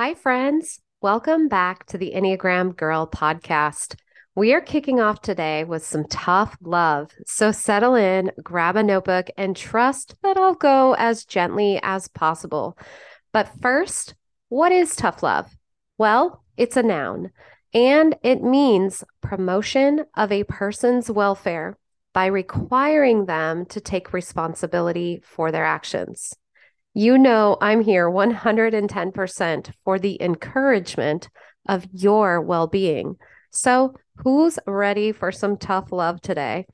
Hi, friends. Welcome back to the Enneagram Girl podcast. We are kicking off today with some tough love. So settle in, grab a notebook, and trust that I'll go as gently as possible. But first, what is tough love? Well, it's a noun, and it means promotion of a person's welfare by requiring them to take responsibility for their actions. You know, I'm here 110% for the encouragement of your well being. So, who's ready for some tough love today?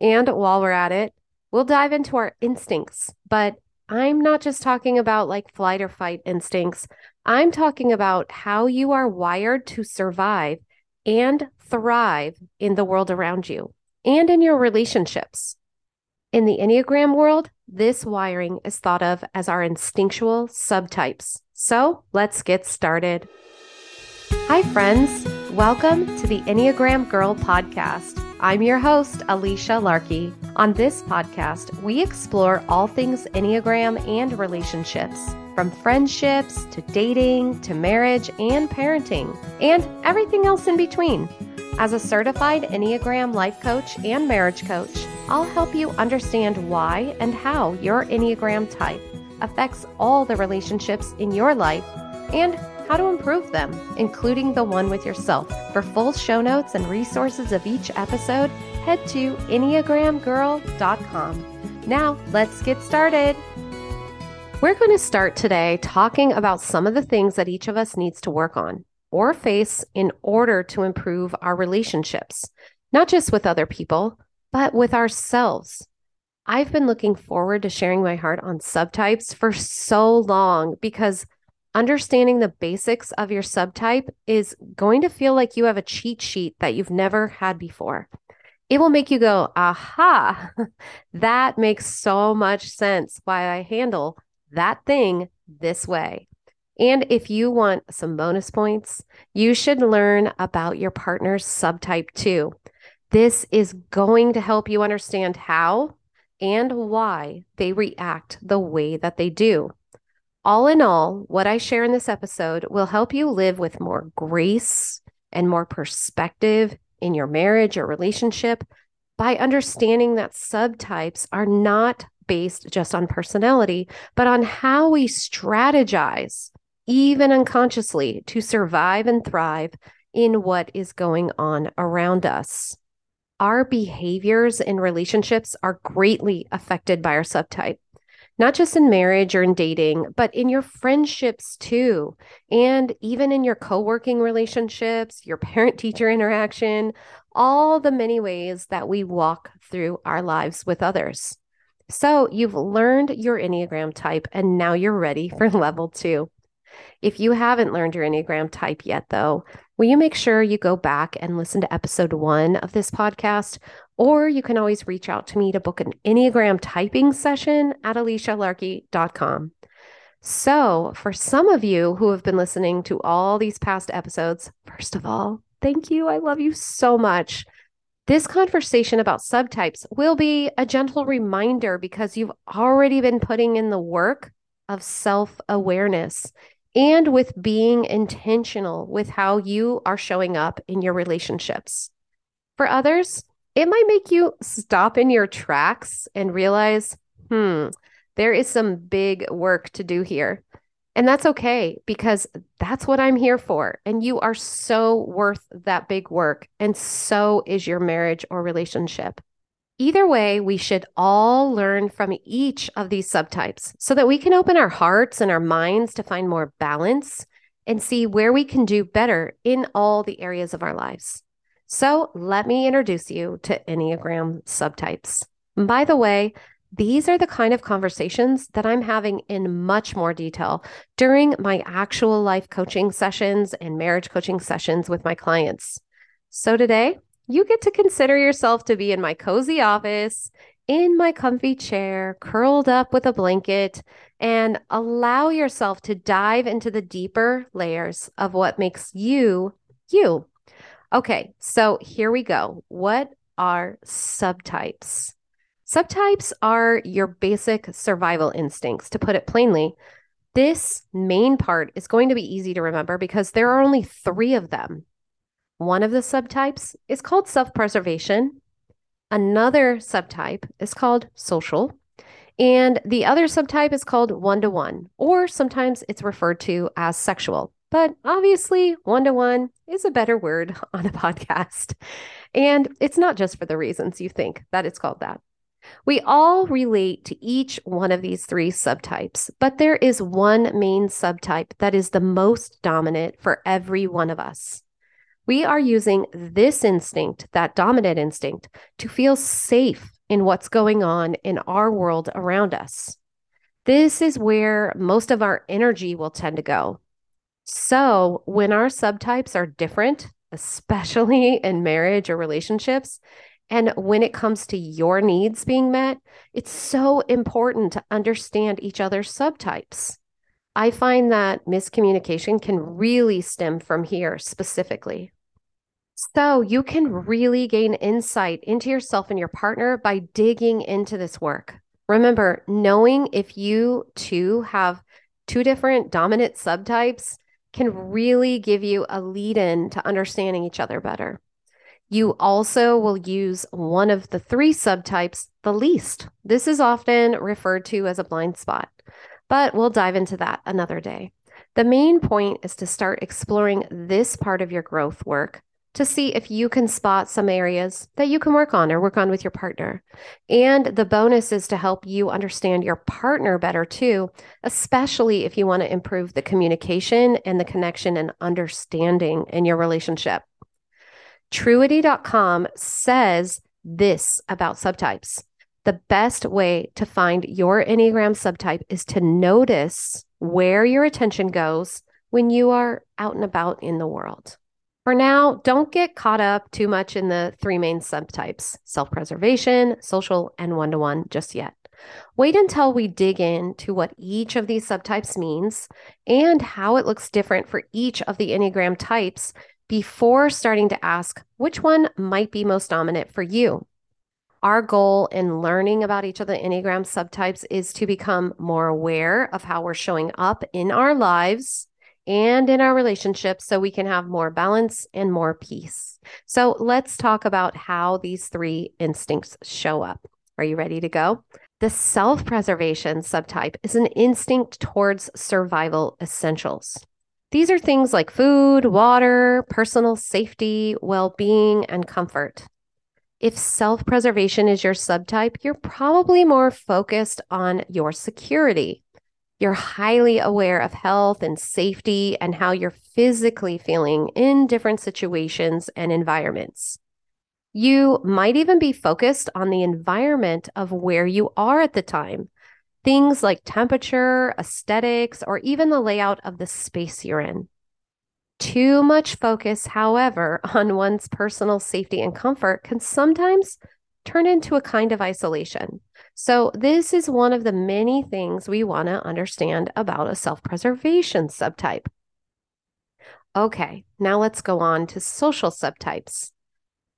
And while we're at it, we'll dive into our instincts. But I'm not just talking about like flight or fight instincts, I'm talking about how you are wired to survive and thrive in the world around you and in your relationships. In the Enneagram world, this wiring is thought of as our instinctual subtypes. So let's get started. Hi, friends. Welcome to the Enneagram Girl podcast. I'm your host, Alicia Larkey. On this podcast, we explore all things Enneagram and relationships, from friendships to dating to marriage and parenting, and everything else in between. As a certified Enneagram life coach and marriage coach, I'll help you understand why and how your Enneagram type affects all the relationships in your life and how to improve them, including the one with yourself. For full show notes and resources of each episode, head to EnneagramGirl.com. Now, let's get started. We're going to start today talking about some of the things that each of us needs to work on or face in order to improve our relationships, not just with other people, but with ourselves. I've been looking forward to sharing my heart on subtypes for so long because understanding the basics of your subtype is going to feel like you have a cheat sheet that you've never had before. It will make you go, aha, that makes so much sense why I handle that thing this way. And if you want some bonus points, you should learn about your partner's subtype too. This is going to help you understand how and why they react the way that they do. All in all, what I share in this episode will help you live with more grace and more perspective in your marriage or relationship by understanding that subtypes are not based just on personality, but on how we strategize even unconsciously, to survive and thrive in what is going on around us. Our behaviors in relationships are greatly affected by our subtype, not just in marriage or in dating, but in your friendships too. And even in your co working relationships, your parent teacher interaction, all the many ways that we walk through our lives with others. So you've learned your Enneagram type, and now you're ready for level two. If you haven't learned your Enneagram type yet, though, will you make sure you go back and listen to episode one of this podcast? Or you can always reach out to me to book an Enneagram typing session at alicialarkey.com. So, for some of you who have been listening to all these past episodes, first of all, thank you. I love you so much. This conversation about subtypes will be a gentle reminder because you've already been putting in the work of self awareness and with being intentional with how you are showing up in your relationships. For others, it might make you stop in your tracks and realize, hmm, there is some big work to do here. And that's okay because that's what I'm here for. And you are so worth that big work. And so is your marriage or relationship. Either way, we should all learn from each of these subtypes so that we can open our hearts and our minds to find more balance and see where we can do better in all the areas of our lives. So, let me introduce you to Enneagram subtypes. by the way, these are the kind of conversations that I'm having in much more detail during my actual life coaching sessions and marriage coaching sessions with my clients. So, today, you get to consider yourself to be in my cozy office, in my comfy chair, curled up with a blanket, and allow yourself to dive into the deeper layers of what makes you you. Okay, so here we go. What are subtypes? Subtypes are your basic survival instincts, to put it plainly. This main part is going to be easy to remember because there are only three of them. One of the subtypes is called self preservation, another subtype is called social, and the other subtype is called one to one, or sometimes it's referred to as sexual. But obviously, one to one is a better word on a podcast. And it's not just for the reasons you think that it's called that. We all relate to each one of these three subtypes, but there is one main subtype that is the most dominant for every one of us. We are using this instinct, that dominant instinct, to feel safe in what's going on in our world around us. This is where most of our energy will tend to go. So, when our subtypes are different, especially in marriage or relationships, and when it comes to your needs being met, it's so important to understand each other's subtypes. I find that miscommunication can really stem from here specifically. So, you can really gain insight into yourself and your partner by digging into this work. Remember, knowing if you two have two different dominant subtypes can really give you a lead in to understanding each other better. You also will use one of the three subtypes the least. This is often referred to as a blind spot, but we'll dive into that another day. The main point is to start exploring this part of your growth work to see if you can spot some areas that you can work on or work on with your partner. And the bonus is to help you understand your partner better too, especially if you want to improve the communication and the connection and understanding in your relationship. Truity.com says this about subtypes. The best way to find your Enneagram subtype is to notice where your attention goes when you are out and about in the world. For now, don't get caught up too much in the three main subtypes self preservation, social, and one to one just yet. Wait until we dig into what each of these subtypes means and how it looks different for each of the Enneagram types before starting to ask which one might be most dominant for you. Our goal in learning about each of the Enneagram subtypes is to become more aware of how we're showing up in our lives and in our relationships so we can have more balance and more peace. So let's talk about how these three instincts show up. Are you ready to go? The self preservation subtype is an instinct towards survival essentials. These are things like food, water, personal safety, well being, and comfort. If self preservation is your subtype, you're probably more focused on your security. You're highly aware of health and safety and how you're physically feeling in different situations and environments. You might even be focused on the environment of where you are at the time things like temperature, aesthetics, or even the layout of the space you're in. Too much focus, however, on one's personal safety and comfort can sometimes turn into a kind of isolation. So, this is one of the many things we want to understand about a self preservation subtype. Okay, now let's go on to social subtypes.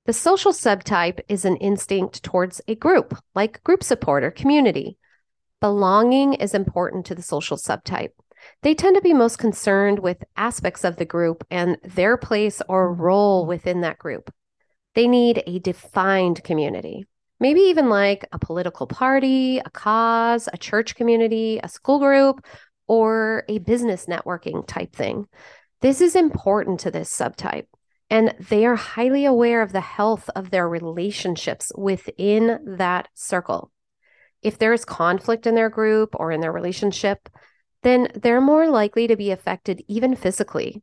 The social subtype is an instinct towards a group, like group support or community. Belonging is important to the social subtype. They tend to be most concerned with aspects of the group and their place or role within that group. They need a defined community, maybe even like a political party, a cause, a church community, a school group, or a business networking type thing. This is important to this subtype, and they are highly aware of the health of their relationships within that circle if there's conflict in their group or in their relationship, then they're more likely to be affected even physically.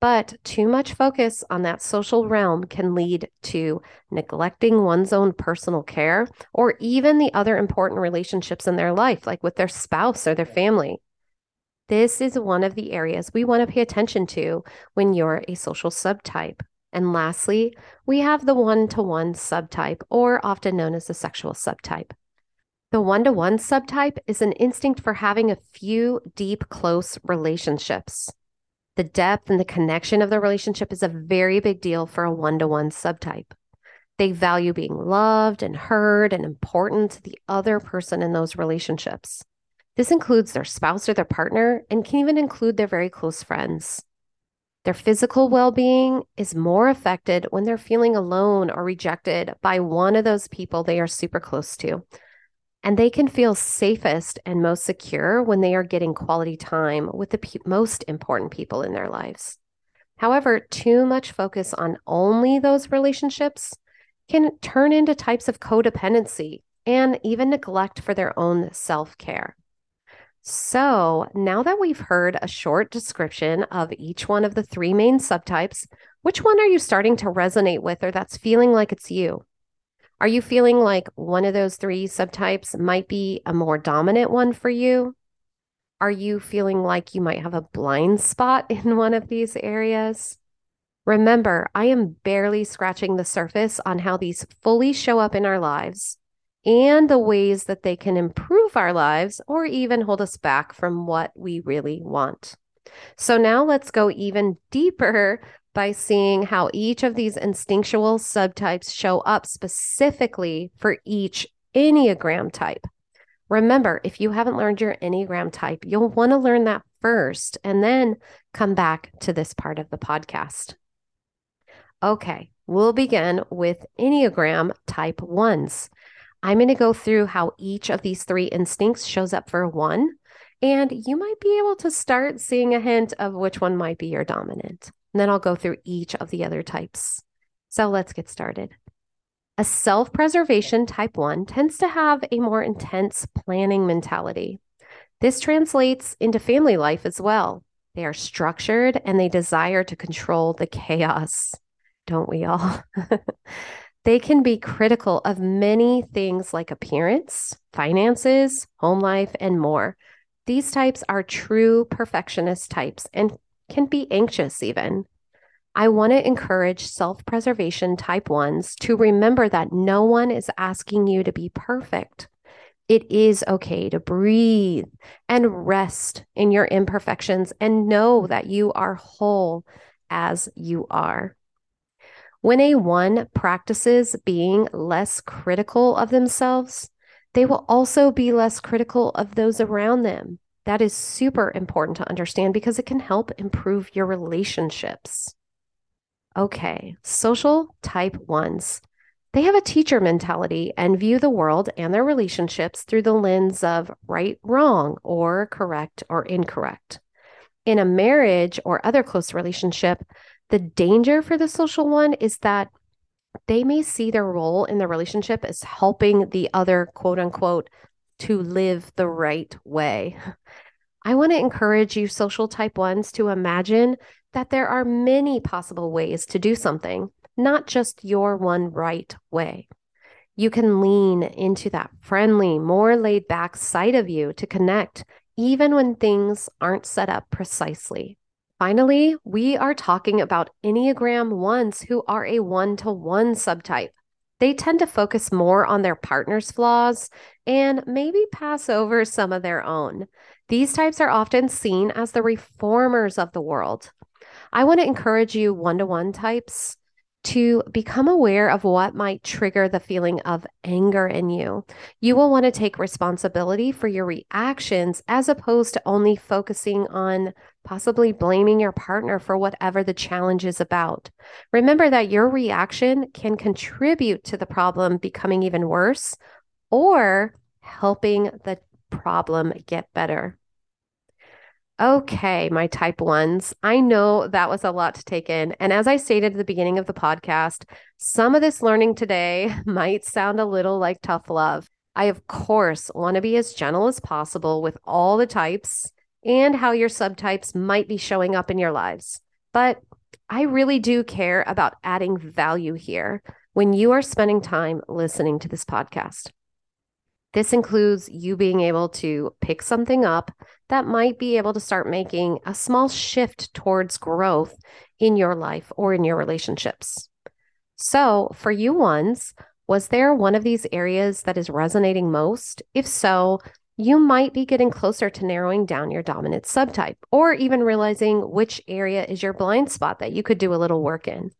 But too much focus on that social realm can lead to neglecting one's own personal care or even the other important relationships in their life, like with their spouse or their family. This is one of the areas we want to pay attention to when you're a social subtype. And lastly, we have the one to one subtype, or often known as the sexual subtype. The one to one subtype is an instinct for having a few deep, close relationships. The depth and the connection of the relationship is a very big deal for a one to one subtype. They value being loved and heard and important to the other person in those relationships. This includes their spouse or their partner and can even include their very close friends. Their physical well being is more affected when they're feeling alone or rejected by one of those people they are super close to. And they can feel safest and most secure when they are getting quality time with the pe- most important people in their lives. However, too much focus on only those relationships can turn into types of codependency and even neglect for their own self care. So, now that we've heard a short description of each one of the three main subtypes, which one are you starting to resonate with or that's feeling like it's you? Are you feeling like one of those three subtypes might be a more dominant one for you? Are you feeling like you might have a blind spot in one of these areas? Remember, I am barely scratching the surface on how these fully show up in our lives and the ways that they can improve our lives or even hold us back from what we really want. So now let's go even deeper by seeing how each of these instinctual subtypes show up specifically for each Enneagram type. Remember, if you haven't learned your Enneagram type, you'll want to learn that first and then come back to this part of the podcast. Okay, we'll begin with Enneagram type ones. I'm going to go through how each of these three instincts shows up for one, and you might be able to start seeing a hint of which one might be your dominant. And then I'll go through each of the other types. So let's get started. A self preservation type one tends to have a more intense planning mentality. This translates into family life as well. They are structured and they desire to control the chaos don't we all? they can be critical of many things like appearance, finances, home life, and more. These types are true perfectionist types and can be anxious even. I want to encourage self preservation type ones to remember that no one is asking you to be perfect. It is okay to breathe and rest in your imperfections and know that you are whole as you are. When a one practices being less critical of themselves, they will also be less critical of those around them. That is super important to understand because it can help improve your relationships. Okay, social type ones. They have a teacher mentality and view the world and their relationships through the lens of right, wrong, or correct or incorrect. In a marriage or other close relationship, the danger for the social one is that they may see their role in the relationship as helping the other, quote unquote, to live the right way. I want to encourage you, social type ones, to imagine that there are many possible ways to do something, not just your one right way. You can lean into that friendly, more laid back side of you to connect, even when things aren't set up precisely. Finally, we are talking about Enneagram ones who are a one to one subtype. They tend to focus more on their partner's flaws and maybe pass over some of their own. These types are often seen as the reformers of the world. I want to encourage you one to one types to become aware of what might trigger the feeling of anger in you. You will want to take responsibility for your reactions as opposed to only focusing on possibly blaming your partner for whatever the challenge is about. Remember that your reaction can contribute to the problem becoming even worse or helping the problem get better. Okay, my type ones. I know that was a lot to take in. And as I stated at the beginning of the podcast, some of this learning today might sound a little like tough love. I, of course, want to be as gentle as possible with all the types and how your subtypes might be showing up in your lives. But I really do care about adding value here when you are spending time listening to this podcast. This includes you being able to pick something up that might be able to start making a small shift towards growth in your life or in your relationships. So, for you ones, was there one of these areas that is resonating most? If so, you might be getting closer to narrowing down your dominant subtype or even realizing which area is your blind spot that you could do a little work in.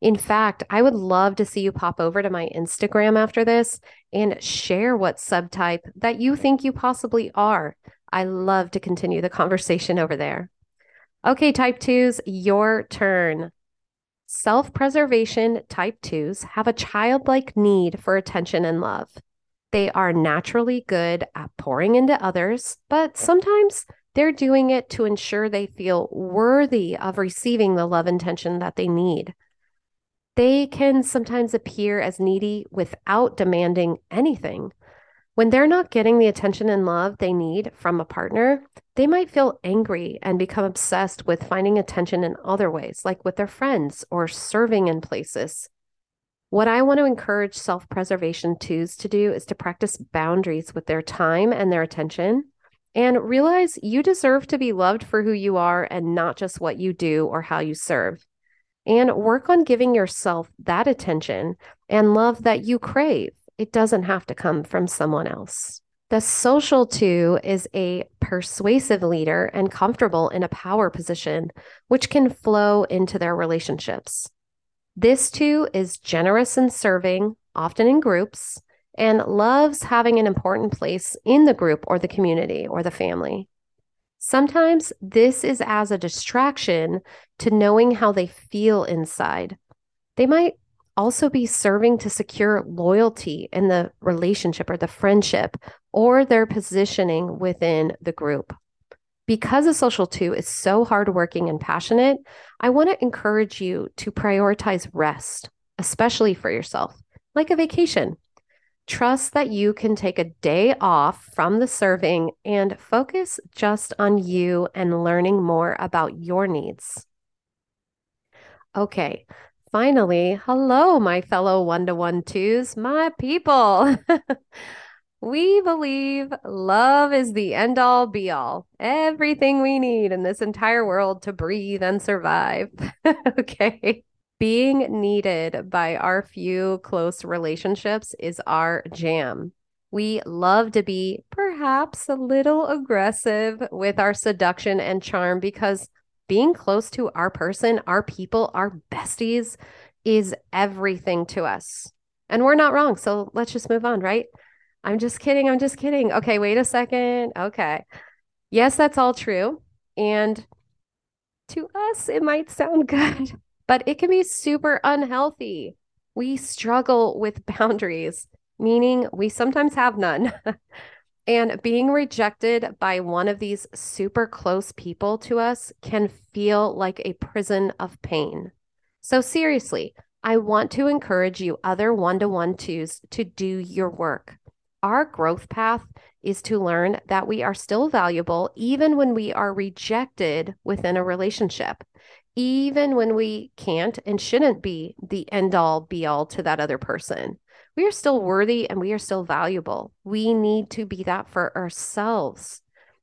In fact, I would love to see you pop over to my Instagram after this and share what subtype that you think you possibly are. I love to continue the conversation over there. Okay, type twos, your turn. Self preservation type twos have a childlike need for attention and love. They are naturally good at pouring into others, but sometimes they're doing it to ensure they feel worthy of receiving the love intention that they need. They can sometimes appear as needy without demanding anything. When they're not getting the attention and love they need from a partner, they might feel angry and become obsessed with finding attention in other ways, like with their friends or serving in places. What I want to encourage self preservation twos to do is to practice boundaries with their time and their attention and realize you deserve to be loved for who you are and not just what you do or how you serve. And work on giving yourself that attention and love that you crave. It doesn't have to come from someone else. The social two is a persuasive leader and comfortable in a power position, which can flow into their relationships. This two is generous in serving, often in groups, and loves having an important place in the group or the community or the family. Sometimes this is as a distraction to knowing how they feel inside. They might also be serving to secure loyalty in the relationship or the friendship or their positioning within the group. Because a social two is so hardworking and passionate, I want to encourage you to prioritize rest, especially for yourself, like a vacation. Trust that you can take a day off from the serving and focus just on you and learning more about your needs. Okay, finally, hello, my fellow one to one twos, my people. we believe love is the end all be all, everything we need in this entire world to breathe and survive. okay being needed by our few close relationships is our jam. We love to be perhaps a little aggressive with our seduction and charm because being close to our person, our people, our besties is everything to us. And we're not wrong. So let's just move on, right? I'm just kidding. I'm just kidding. Okay, wait a second. Okay. Yes, that's all true. And to us, it might sound good but it can be super unhealthy. We struggle with boundaries, meaning we sometimes have none. and being rejected by one of these super close people to us can feel like a prison of pain. So, seriously, I want to encourage you, other one to one twos, to do your work. Our growth path is to learn that we are still valuable even when we are rejected within a relationship even when we can't and shouldn't be the end all be all to that other person. We are still worthy and we are still valuable. We need to be that for ourselves.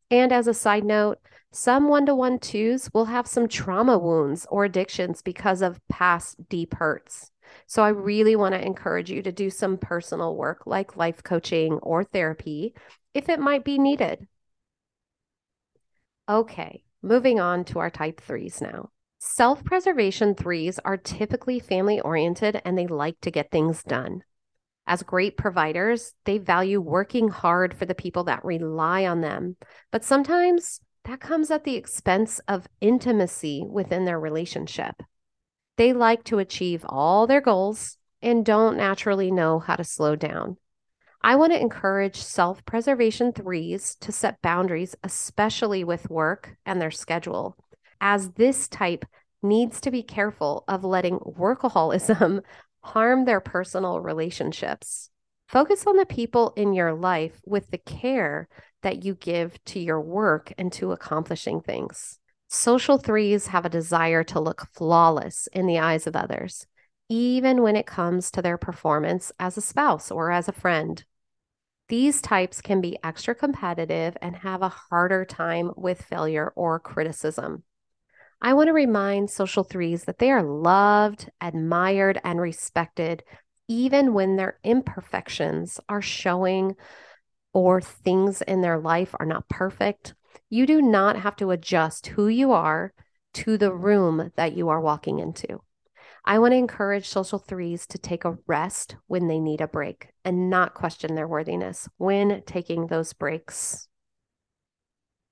And as a side note, some one to one twos will have some trauma wounds or addictions because of past deep hurts. So I really want to encourage you to do some personal work like life coaching or therapy if it might be needed. Okay, moving on to our type threes now. Self preservation threes are typically family oriented and they like to get things done. As great providers, they value working hard for the people that rely on them, but sometimes that comes at the expense of intimacy within their relationship. They like to achieve all their goals and don't naturally know how to slow down. I want to encourage self preservation threes to set boundaries, especially with work and their schedule as this type needs to be careful of letting workaholism harm their personal relationships. Focus on the people in your life with the care that you give to your work and to accomplishing things. Social threes have a desire to look flawless in the eyes of others, even when it comes to their performance as a spouse or as a friend. These types can be extra competitive and have a harder time with failure or criticism. I want to remind social threes that they are loved, admired, and respected, even when their imperfections are showing or things in their life are not perfect. You do not have to adjust who you are to the room that you are walking into. I want to encourage social threes to take a rest when they need a break and not question their worthiness when taking those breaks.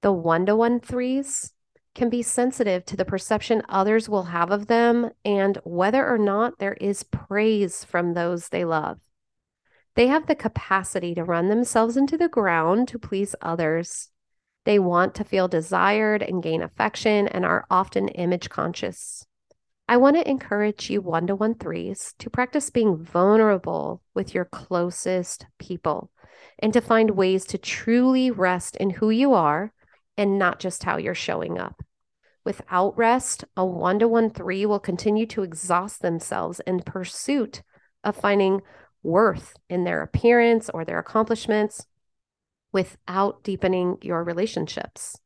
The one to one threes can be sensitive to the perception others will have of them and whether or not there is praise from those they love. They have the capacity to run themselves into the ground to please others. They want to feel desired and gain affection and are often image conscious. I want to encourage you one to one threes to practice being vulnerable with your closest people and to find ways to truly rest in who you are and not just how you're showing up. Without rest, a one to one three will continue to exhaust themselves in pursuit of finding worth in their appearance or their accomplishments without deepening your relationships.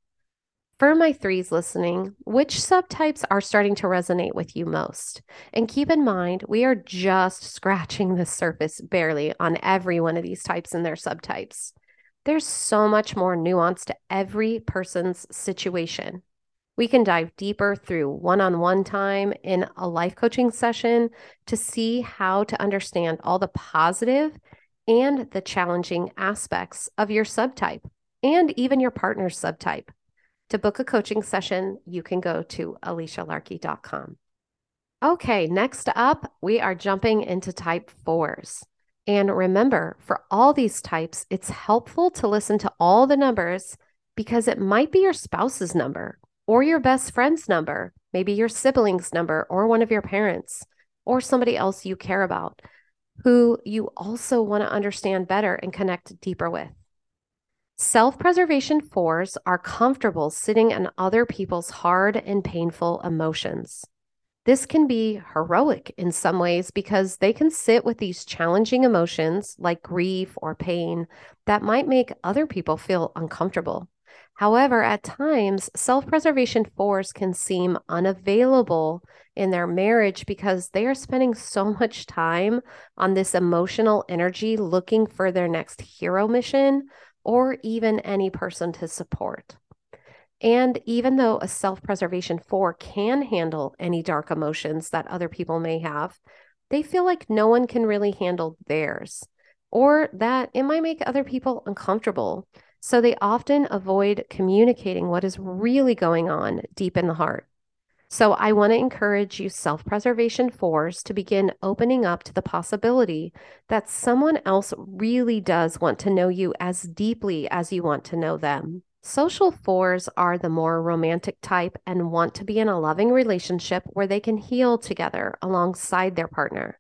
For my threes listening, which subtypes are starting to resonate with you most? And keep in mind, we are just scratching the surface barely on every one of these types and their subtypes. There's so much more nuance to every person's situation. We can dive deeper through one on one time in a life coaching session to see how to understand all the positive and the challenging aspects of your subtype and even your partner's subtype. To book a coaching session, you can go to alicialarkey.com. Okay, next up, we are jumping into type fours. And remember, for all these types, it's helpful to listen to all the numbers because it might be your spouse's number or your best friend's number, maybe your sibling's number or one of your parents or somebody else you care about who you also want to understand better and connect deeper with. Self preservation fours are comfortable sitting in other people's hard and painful emotions. This can be heroic in some ways because they can sit with these challenging emotions like grief or pain that might make other people feel uncomfortable. However, at times, self preservation fours can seem unavailable in their marriage because they are spending so much time on this emotional energy looking for their next hero mission or even any person to support. And even though a self preservation four can handle any dark emotions that other people may have, they feel like no one can really handle theirs or that it might make other people uncomfortable. So they often avoid communicating what is really going on deep in the heart. So I want to encourage you, self preservation fours, to begin opening up to the possibility that someone else really does want to know you as deeply as you want to know them. Social fours are the more romantic type and want to be in a loving relationship where they can heal together alongside their partner.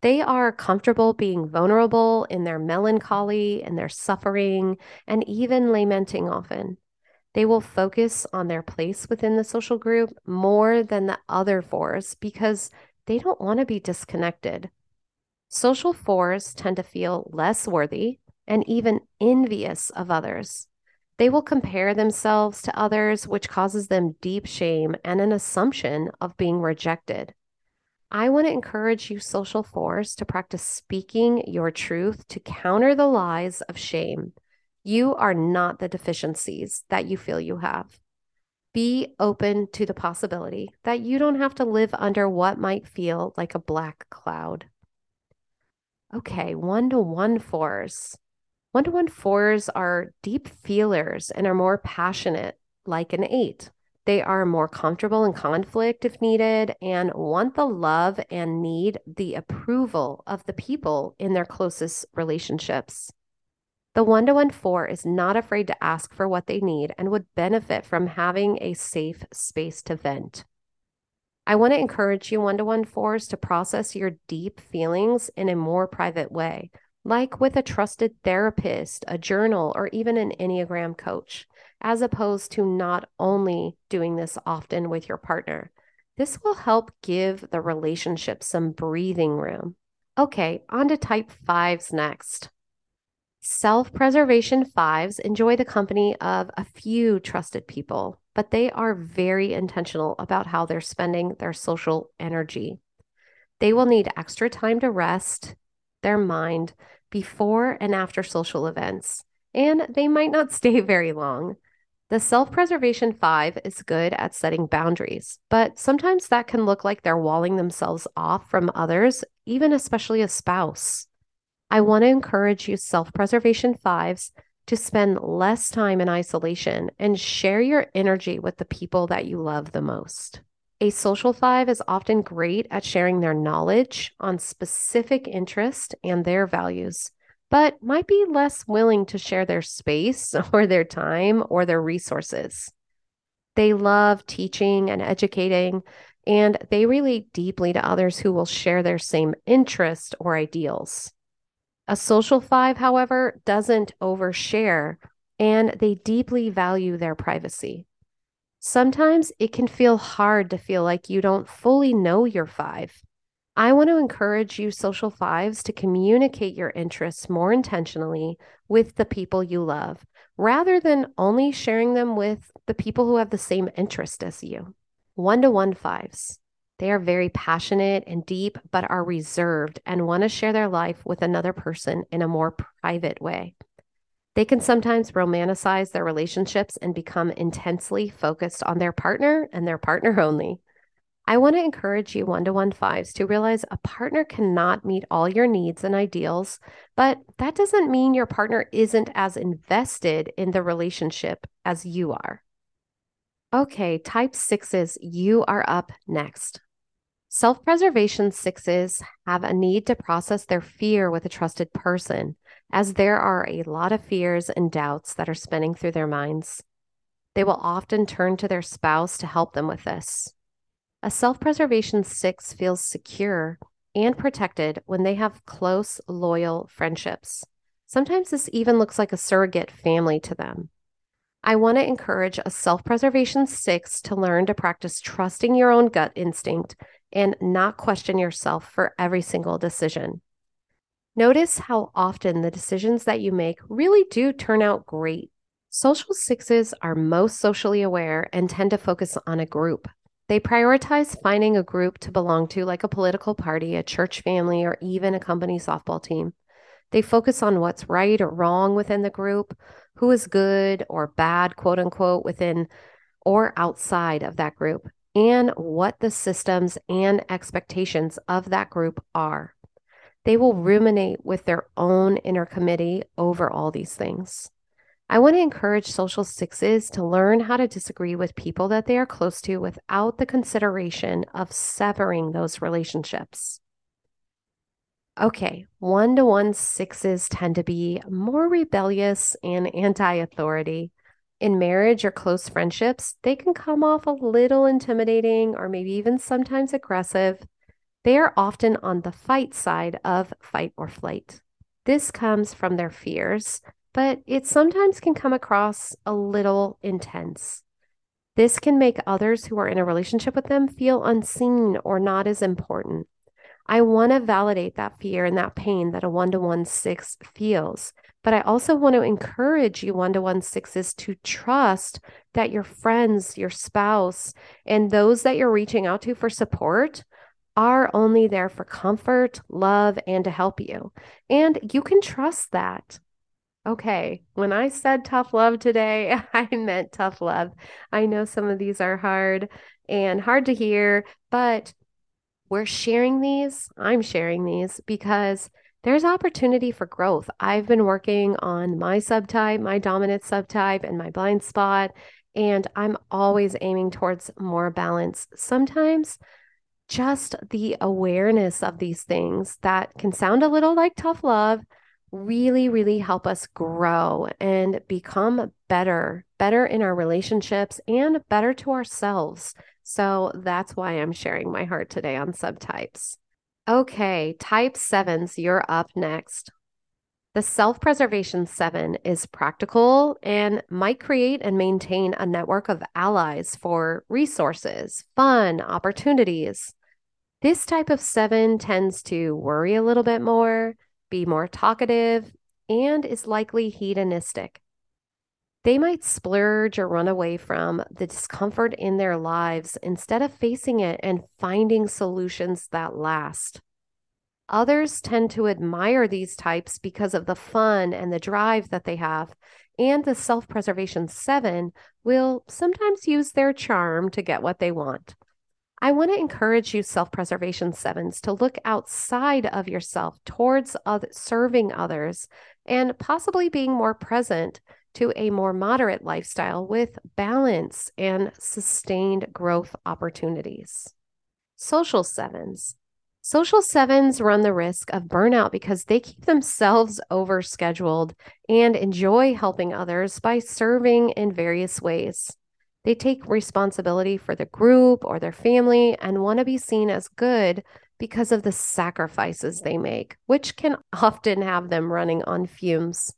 They are comfortable being vulnerable in their melancholy and their suffering and even lamenting often. They will focus on their place within the social group more than the other fours because they don't want to be disconnected. Social fours tend to feel less worthy and even envious of others. They will compare themselves to others, which causes them deep shame and an assumption of being rejected. I want to encourage you, social fours, to practice speaking your truth to counter the lies of shame. You are not the deficiencies that you feel you have. Be open to the possibility that you don't have to live under what might feel like a black cloud. Okay, one to one fours. One to one fours are deep feelers and are more passionate, like an eight. They are more comfortable in conflict if needed and want the love and need the approval of the people in their closest relationships. The one to one four is not afraid to ask for what they need and would benefit from having a safe space to vent. I want to encourage you, one to one fours, to process your deep feelings in a more private way, like with a trusted therapist, a journal, or even an Enneagram coach as opposed to not only doing this often with your partner. This will help give the relationship some breathing room. Okay, on to type fives next. Self preservation fives enjoy the company of a few trusted people, but they are very intentional about how they're spending their social energy. They will need extra time to rest their mind before and after social events, and they might not stay very long. The self preservation five is good at setting boundaries, but sometimes that can look like they're walling themselves off from others, even especially a spouse. I want to encourage you, self preservation fives, to spend less time in isolation and share your energy with the people that you love the most. A social five is often great at sharing their knowledge on specific interest and their values, but might be less willing to share their space or their time or their resources. They love teaching and educating, and they relate deeply to others who will share their same interest or ideals. A social five, however, doesn't overshare and they deeply value their privacy. Sometimes it can feel hard to feel like you don't fully know your five. I want to encourage you, social fives, to communicate your interests more intentionally with the people you love rather than only sharing them with the people who have the same interest as you. One to one fives. They are very passionate and deep, but are reserved and want to share their life with another person in a more private way. They can sometimes romanticize their relationships and become intensely focused on their partner and their partner only. I want to encourage you one to one fives to realize a partner cannot meet all your needs and ideals, but that doesn't mean your partner isn't as invested in the relationship as you are. Okay, type sixes, you are up next. Self preservation sixes have a need to process their fear with a trusted person, as there are a lot of fears and doubts that are spinning through their minds. They will often turn to their spouse to help them with this. A self preservation six feels secure and protected when they have close, loyal friendships. Sometimes this even looks like a surrogate family to them. I want to encourage a self preservation six to learn to practice trusting your own gut instinct and not question yourself for every single decision. Notice how often the decisions that you make really do turn out great. Social sixes are most socially aware and tend to focus on a group. They prioritize finding a group to belong to, like a political party, a church family, or even a company softball team. They focus on what's right or wrong within the group, who is good or bad, quote unquote, within or outside of that group, and what the systems and expectations of that group are. They will mm-hmm. ruminate with their own inner committee over all these things. I want to encourage social sixes to learn how to disagree with people that they are close to without the consideration of severing those relationships. Okay, one to one sixes tend to be more rebellious and anti authority. In marriage or close friendships, they can come off a little intimidating or maybe even sometimes aggressive. They are often on the fight side of fight or flight. This comes from their fears, but it sometimes can come across a little intense. This can make others who are in a relationship with them feel unseen or not as important. I want to validate that fear and that pain that a one to one six feels. But I also want to encourage you one to one sixes to trust that your friends, your spouse, and those that you're reaching out to for support are only there for comfort, love, and to help you. And you can trust that. Okay, when I said tough love today, I meant tough love. I know some of these are hard and hard to hear, but we're sharing these. I'm sharing these because there's opportunity for growth. I've been working on my subtype, my dominant subtype, and my blind spot, and I'm always aiming towards more balance. Sometimes just the awareness of these things that can sound a little like tough love really, really help us grow and become better, better in our relationships and better to ourselves. So that's why I'm sharing my heart today on subtypes. Okay, type sevens, you're up next. The self preservation seven is practical and might create and maintain a network of allies for resources, fun, opportunities. This type of seven tends to worry a little bit more, be more talkative, and is likely hedonistic. They might splurge or run away from the discomfort in their lives instead of facing it and finding solutions that last. Others tend to admire these types because of the fun and the drive that they have. And the self preservation seven will sometimes use their charm to get what they want. I want to encourage you, self preservation sevens, to look outside of yourself towards other, serving others and possibly being more present to a more moderate lifestyle with balance and sustained growth opportunities. Social sevens. Social sevens run the risk of burnout because they keep themselves overscheduled and enjoy helping others by serving in various ways. They take responsibility for the group or their family and want to be seen as good because of the sacrifices they make, which can often have them running on fumes.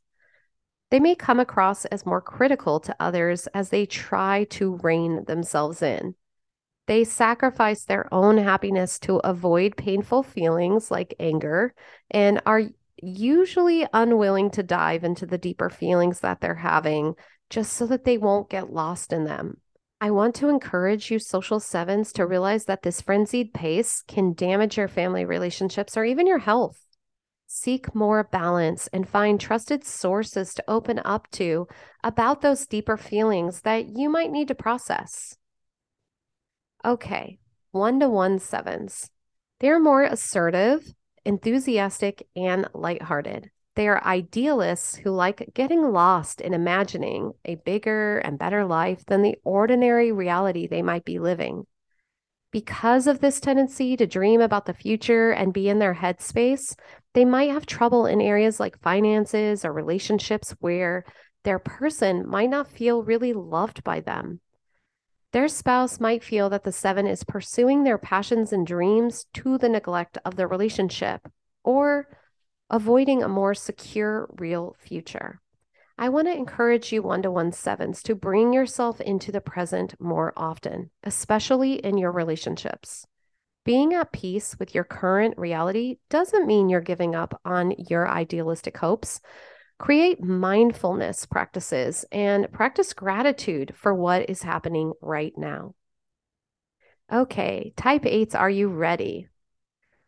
They may come across as more critical to others as they try to rein themselves in. They sacrifice their own happiness to avoid painful feelings like anger and are usually unwilling to dive into the deeper feelings that they're having just so that they won't get lost in them. I want to encourage you, social sevens, to realize that this frenzied pace can damage your family relationships or even your health. Seek more balance and find trusted sources to open up to about those deeper feelings that you might need to process. Okay, one to one sevens. They're more assertive, enthusiastic, and lighthearted. They are idealists who like getting lost in imagining a bigger and better life than the ordinary reality they might be living. Because of this tendency to dream about the future and be in their headspace, they might have trouble in areas like finances or relationships where their person might not feel really loved by them. Their spouse might feel that the seven is pursuing their passions and dreams to the neglect of their relationship or avoiding a more secure, real future. I want to encourage you one to one sevens to bring yourself into the present more often, especially in your relationships. Being at peace with your current reality doesn't mean you're giving up on your idealistic hopes, Create mindfulness practices and practice gratitude for what is happening right now. Okay, type 8s, are you ready?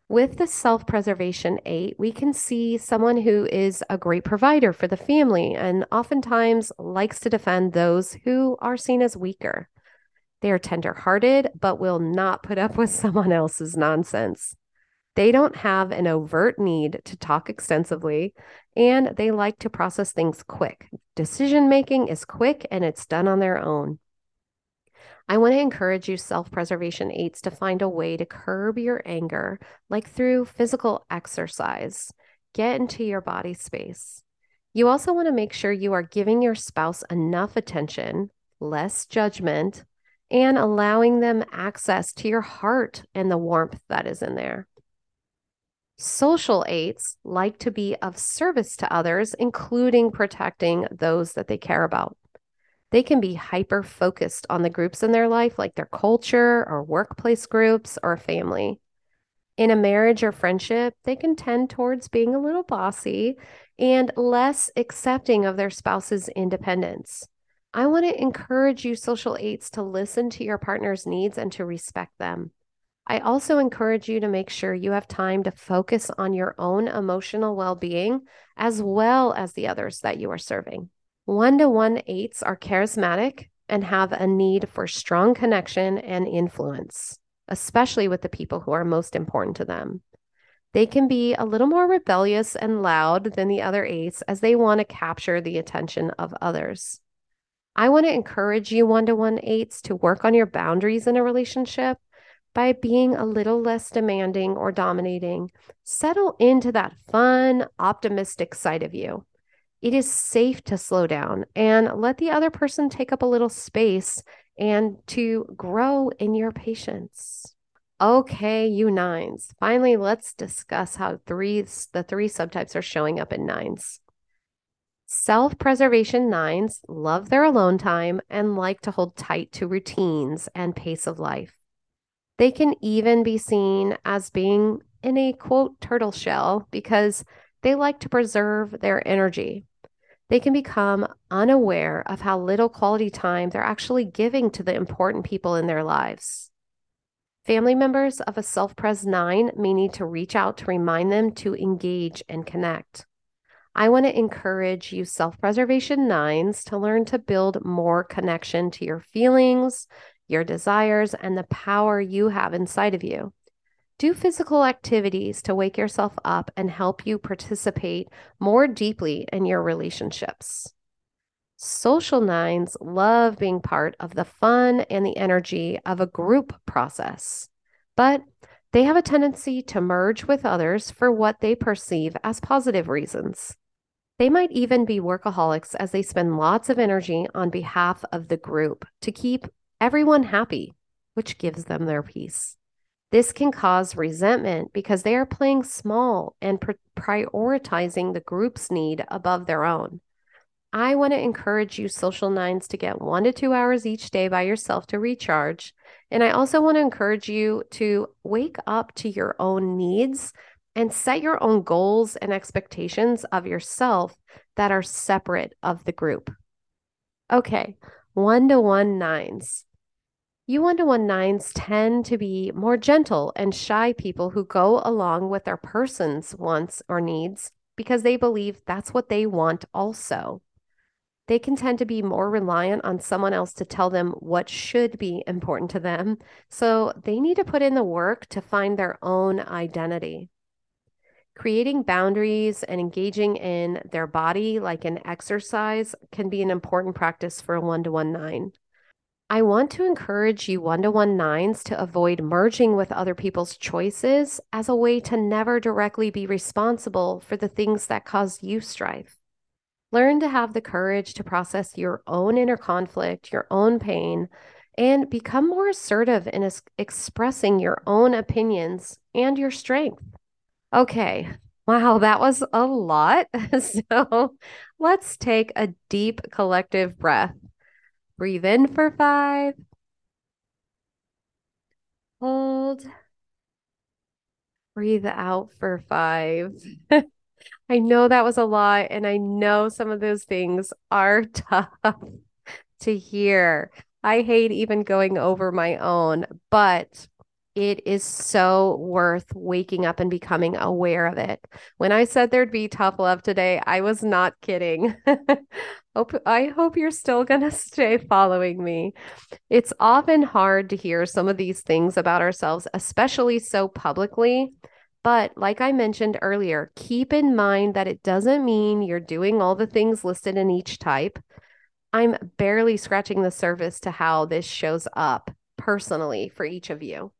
With the self preservation eight, we can see someone who is a great provider for the family and oftentimes likes to defend those who are seen as weaker. They are tender-hearted, but will not put up with someone else's nonsense. They don't have an overt need to talk extensively, and they like to process things quick. Decision making is quick and it's done on their own. I want to encourage you, self preservation eights, to find a way to curb your anger, like through physical exercise. Get into your body space. You also want to make sure you are giving your spouse enough attention, less judgment, and allowing them access to your heart and the warmth that is in there. Social eights like to be of service to others, including protecting those that they care about. They can be hyper focused on the groups in their life, like their culture or workplace groups or family. In a marriage or friendship, they can tend towards being a little bossy and less accepting of their spouse's independence. I want to encourage you, social eights, to listen to your partner's needs and to respect them. I also encourage you to make sure you have time to focus on your own emotional well being as well as the others that you are serving. One to one eights are charismatic and have a need for strong connection and influence, especially with the people who are most important to them. They can be a little more rebellious and loud than the other eights as they want to capture the attention of others. I want to encourage you one to one eights to work on your boundaries in a relationship by being a little less demanding or dominating. Settle into that fun, optimistic side of you. It is safe to slow down and let the other person take up a little space and to grow in your patience. Okay, you nines. Finally, let's discuss how three the three subtypes are showing up in nines. Self-preservation nines love their alone time and like to hold tight to routines and pace of life. They can even be seen as being in a quote turtle shell because they like to preserve their energy. They can become unaware of how little quality time they're actually giving to the important people in their lives. Family members of a self pres 9 may need to reach out to remind them to engage and connect. I want to encourage you, self preservation nines, to learn to build more connection to your feelings, your desires, and the power you have inside of you. Do physical activities to wake yourself up and help you participate more deeply in your relationships. Social nines love being part of the fun and the energy of a group process, but they have a tendency to merge with others for what they perceive as positive reasons. They might even be workaholics as they spend lots of energy on behalf of the group to keep everyone happy, which gives them their peace. This can cause resentment because they are playing small and pr- prioritizing the group's need above their own. I want to encourage you, social nines, to get one to two hours each day by yourself to recharge. And I also want to encourage you to wake up to your own needs and set your own goals and expectations of yourself that are separate of the group. Okay, one to one nines. You one to one nines tend to be more gentle and shy people who go along with their person's wants or needs because they believe that's what they want also they can tend to be more reliant on someone else to tell them what should be important to them. So they need to put in the work to find their own identity. Creating boundaries and engaging in their body like an exercise can be an important practice for a one to one nine. I want to encourage you one to one nines to avoid merging with other people's choices as a way to never directly be responsible for the things that cause you strife. Learn to have the courage to process your own inner conflict, your own pain, and become more assertive in es- expressing your own opinions and your strength. Okay, wow, that was a lot. so let's take a deep collective breath. Breathe in for five. Hold. Breathe out for five. I know that was a lot, and I know some of those things are tough to hear. I hate even going over my own, but it is so worth waking up and becoming aware of it. When I said there'd be tough love today, I was not kidding. hope I hope you're still going to stay following me. It's often hard to hear some of these things about ourselves, especially so publicly. But like I mentioned earlier, keep in mind that it doesn't mean you're doing all the things listed in each type. I'm barely scratching the surface to how this shows up personally for each of you.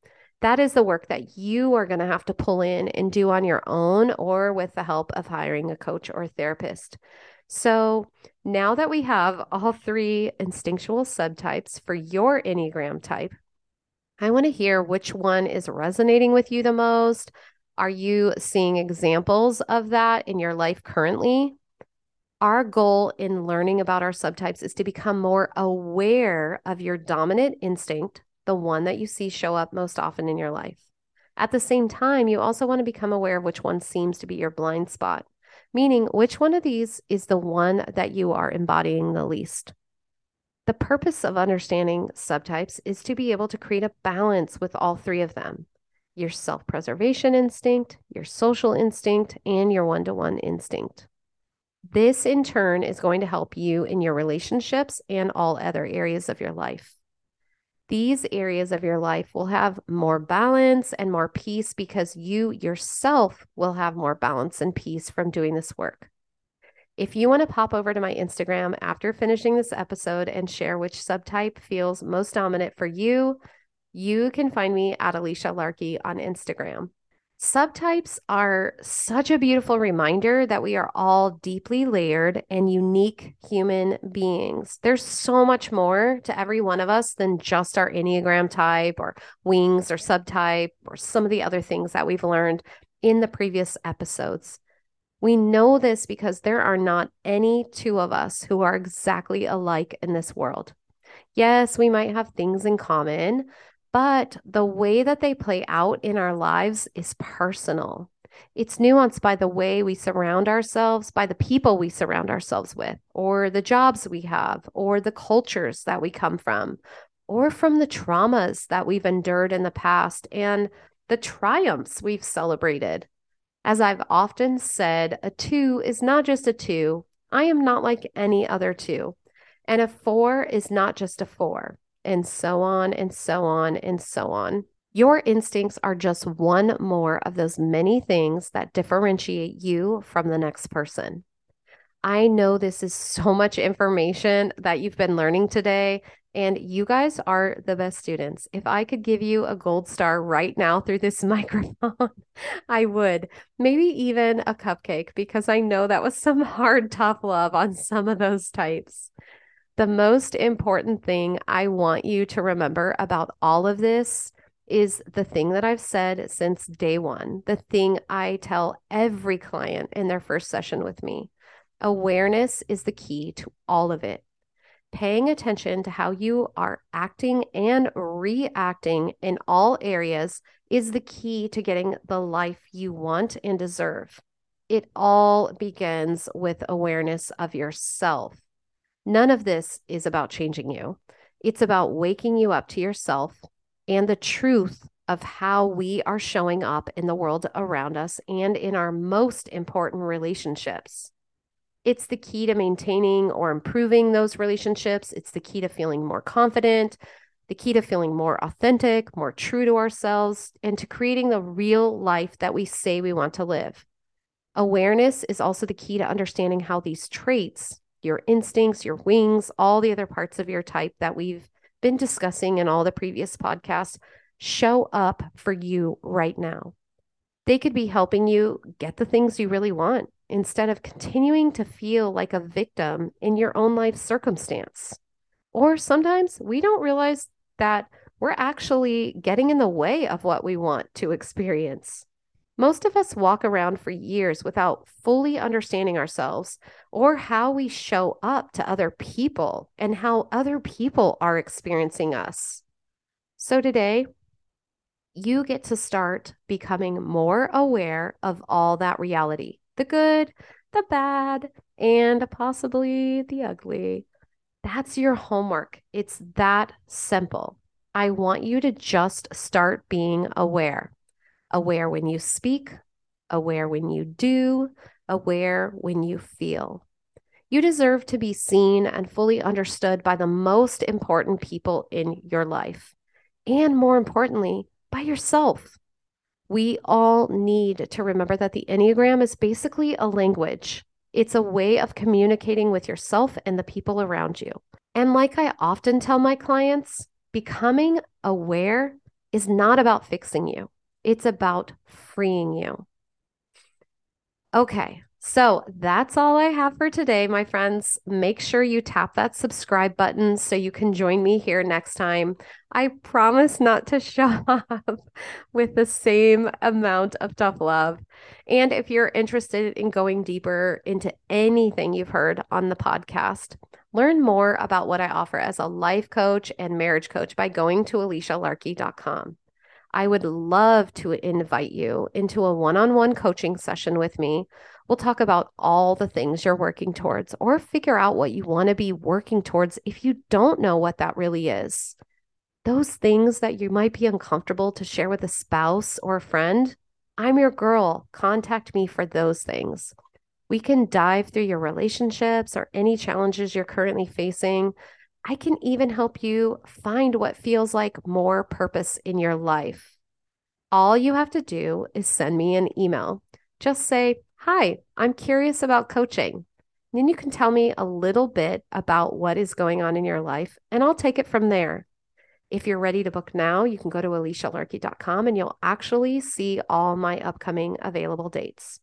That is the work that you are going to have to pull in and do on your own or with the help of hiring a coach or therapist. So, now that we have all three instinctual subtypes for your Enneagram type, I want to hear which one is resonating with you the most, are you seeing examples of that in your life currently? Our goal in learning about our subtypes is to become more aware of your dominant instinct, the one that you see show up most often in your life. At the same time, you also want to become aware of which one seems to be your blind spot, meaning which one of these is the one that you are embodying the least. The purpose of understanding subtypes is to be able to create a balance with all three of them your self preservation instinct, your social instinct, and your one to one instinct. This, in turn, is going to help you in your relationships and all other areas of your life. These areas of your life will have more balance and more peace because you yourself will have more balance and peace from doing this work. If you want to pop over to my Instagram after finishing this episode and share which subtype feels most dominant for you, you can find me at Alicia Larkey on Instagram. Subtypes are such a beautiful reminder that we are all deeply layered and unique human beings. There's so much more to every one of us than just our Enneagram type or wings or subtype or some of the other things that we've learned in the previous episodes. We know this because there are not any two of us who are exactly alike in this world. Yes, we might have things in common, but the way that they play out in our lives is personal. It's nuanced by the way we surround ourselves, by the people we surround ourselves with, or the jobs we have, or the cultures that we come from, or from the traumas that we've endured in the past and the triumphs we've celebrated. As I've often said, a two is not just a two. I am not like any other two. And a four is not just a four and so on and so on and so on. Your instincts are just one more of those many things that differentiate you from the next person. I know this is so much information that you've been learning today, and you guys are the best students. If I could give you a gold star right now through this microphone, I would. Maybe even a cupcake, because I know that was some hard, tough love on some of those types. The most important thing I want you to remember about all of this is the thing that I've said since day one, the thing I tell every client in their first session with me. Awareness is the key to all of it. Paying attention to how you are acting and reacting in all areas is the key to getting the life you want and deserve. It all begins with awareness of yourself. None of this is about changing you. It's about waking you up to yourself and the truth of how we are showing up in the world around us and in our most important relationships. It's the key to maintaining or improving those relationships. It's the key to feeling more confident, the key to feeling more authentic, more true to ourselves, and to creating the real life that we say we want to live. Awareness is also the key to understanding how these traits, your instincts, your wings, all the other parts of your type that we've been discussing in all the previous podcasts show up for you right now. They could be helping you get the things you really want instead of continuing to feel like a victim in your own life circumstance. Or sometimes we don't realize that we're actually getting in the way of what we want to experience. Most of us walk around for years without fully understanding ourselves or how we show up to other people and how other people are experiencing us. So today, you get to start becoming more aware of all that reality the good, the bad, and possibly the ugly. That's your homework. It's that simple. I want you to just start being aware aware when you speak, aware when you do, aware when you feel. You deserve to be seen and fully understood by the most important people in your life. And more importantly, by yourself. We all need to remember that the Enneagram is basically a language. It's a way of communicating with yourself and the people around you. And like I often tell my clients, becoming aware is not about fixing you. It's about freeing you. Okay, so that's all I have for today, my friends. Make sure you tap that subscribe button so you can join me here next time. I promise not to show up with the same amount of tough love. And if you're interested in going deeper into anything you've heard on the podcast, learn more about what I offer as a life coach and marriage coach by going to alicialarkey.com. I would love to invite you into a one on one coaching session with me. We'll talk about all the things you're working towards or figure out what you want to be working towards if you don't know what that really is. Those things that you might be uncomfortable to share with a spouse or a friend, I'm your girl. Contact me for those things. We can dive through your relationships or any challenges you're currently facing I can even help you find what feels like more purpose in your life. All you have to do is send me an email. Just say, Hi, I'm curious about coaching. And then you can tell me a little bit about what is going on in your life, and I'll take it from there. If you're ready to book now, you can go to alicialarkey.com and you'll actually see all my upcoming available dates.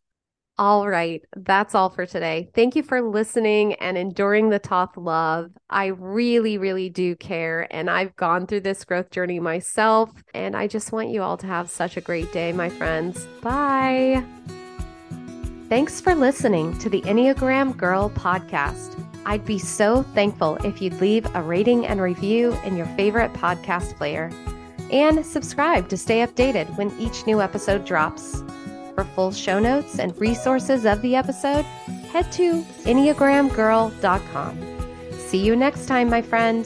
All right, that's all for today. Thank you for listening and enduring the tough love. I really, really do care. And I've gone through this growth journey myself. And I just want you all to have such a great day, my friends. Bye. Thanks for listening to the Enneagram Girl podcast. I'd be so thankful if you'd leave a rating and review in your favorite podcast player. And subscribe to stay updated when each new episode drops. For full show notes and resources of the episode, head to EnneagramGirl.com. See you next time, my friend.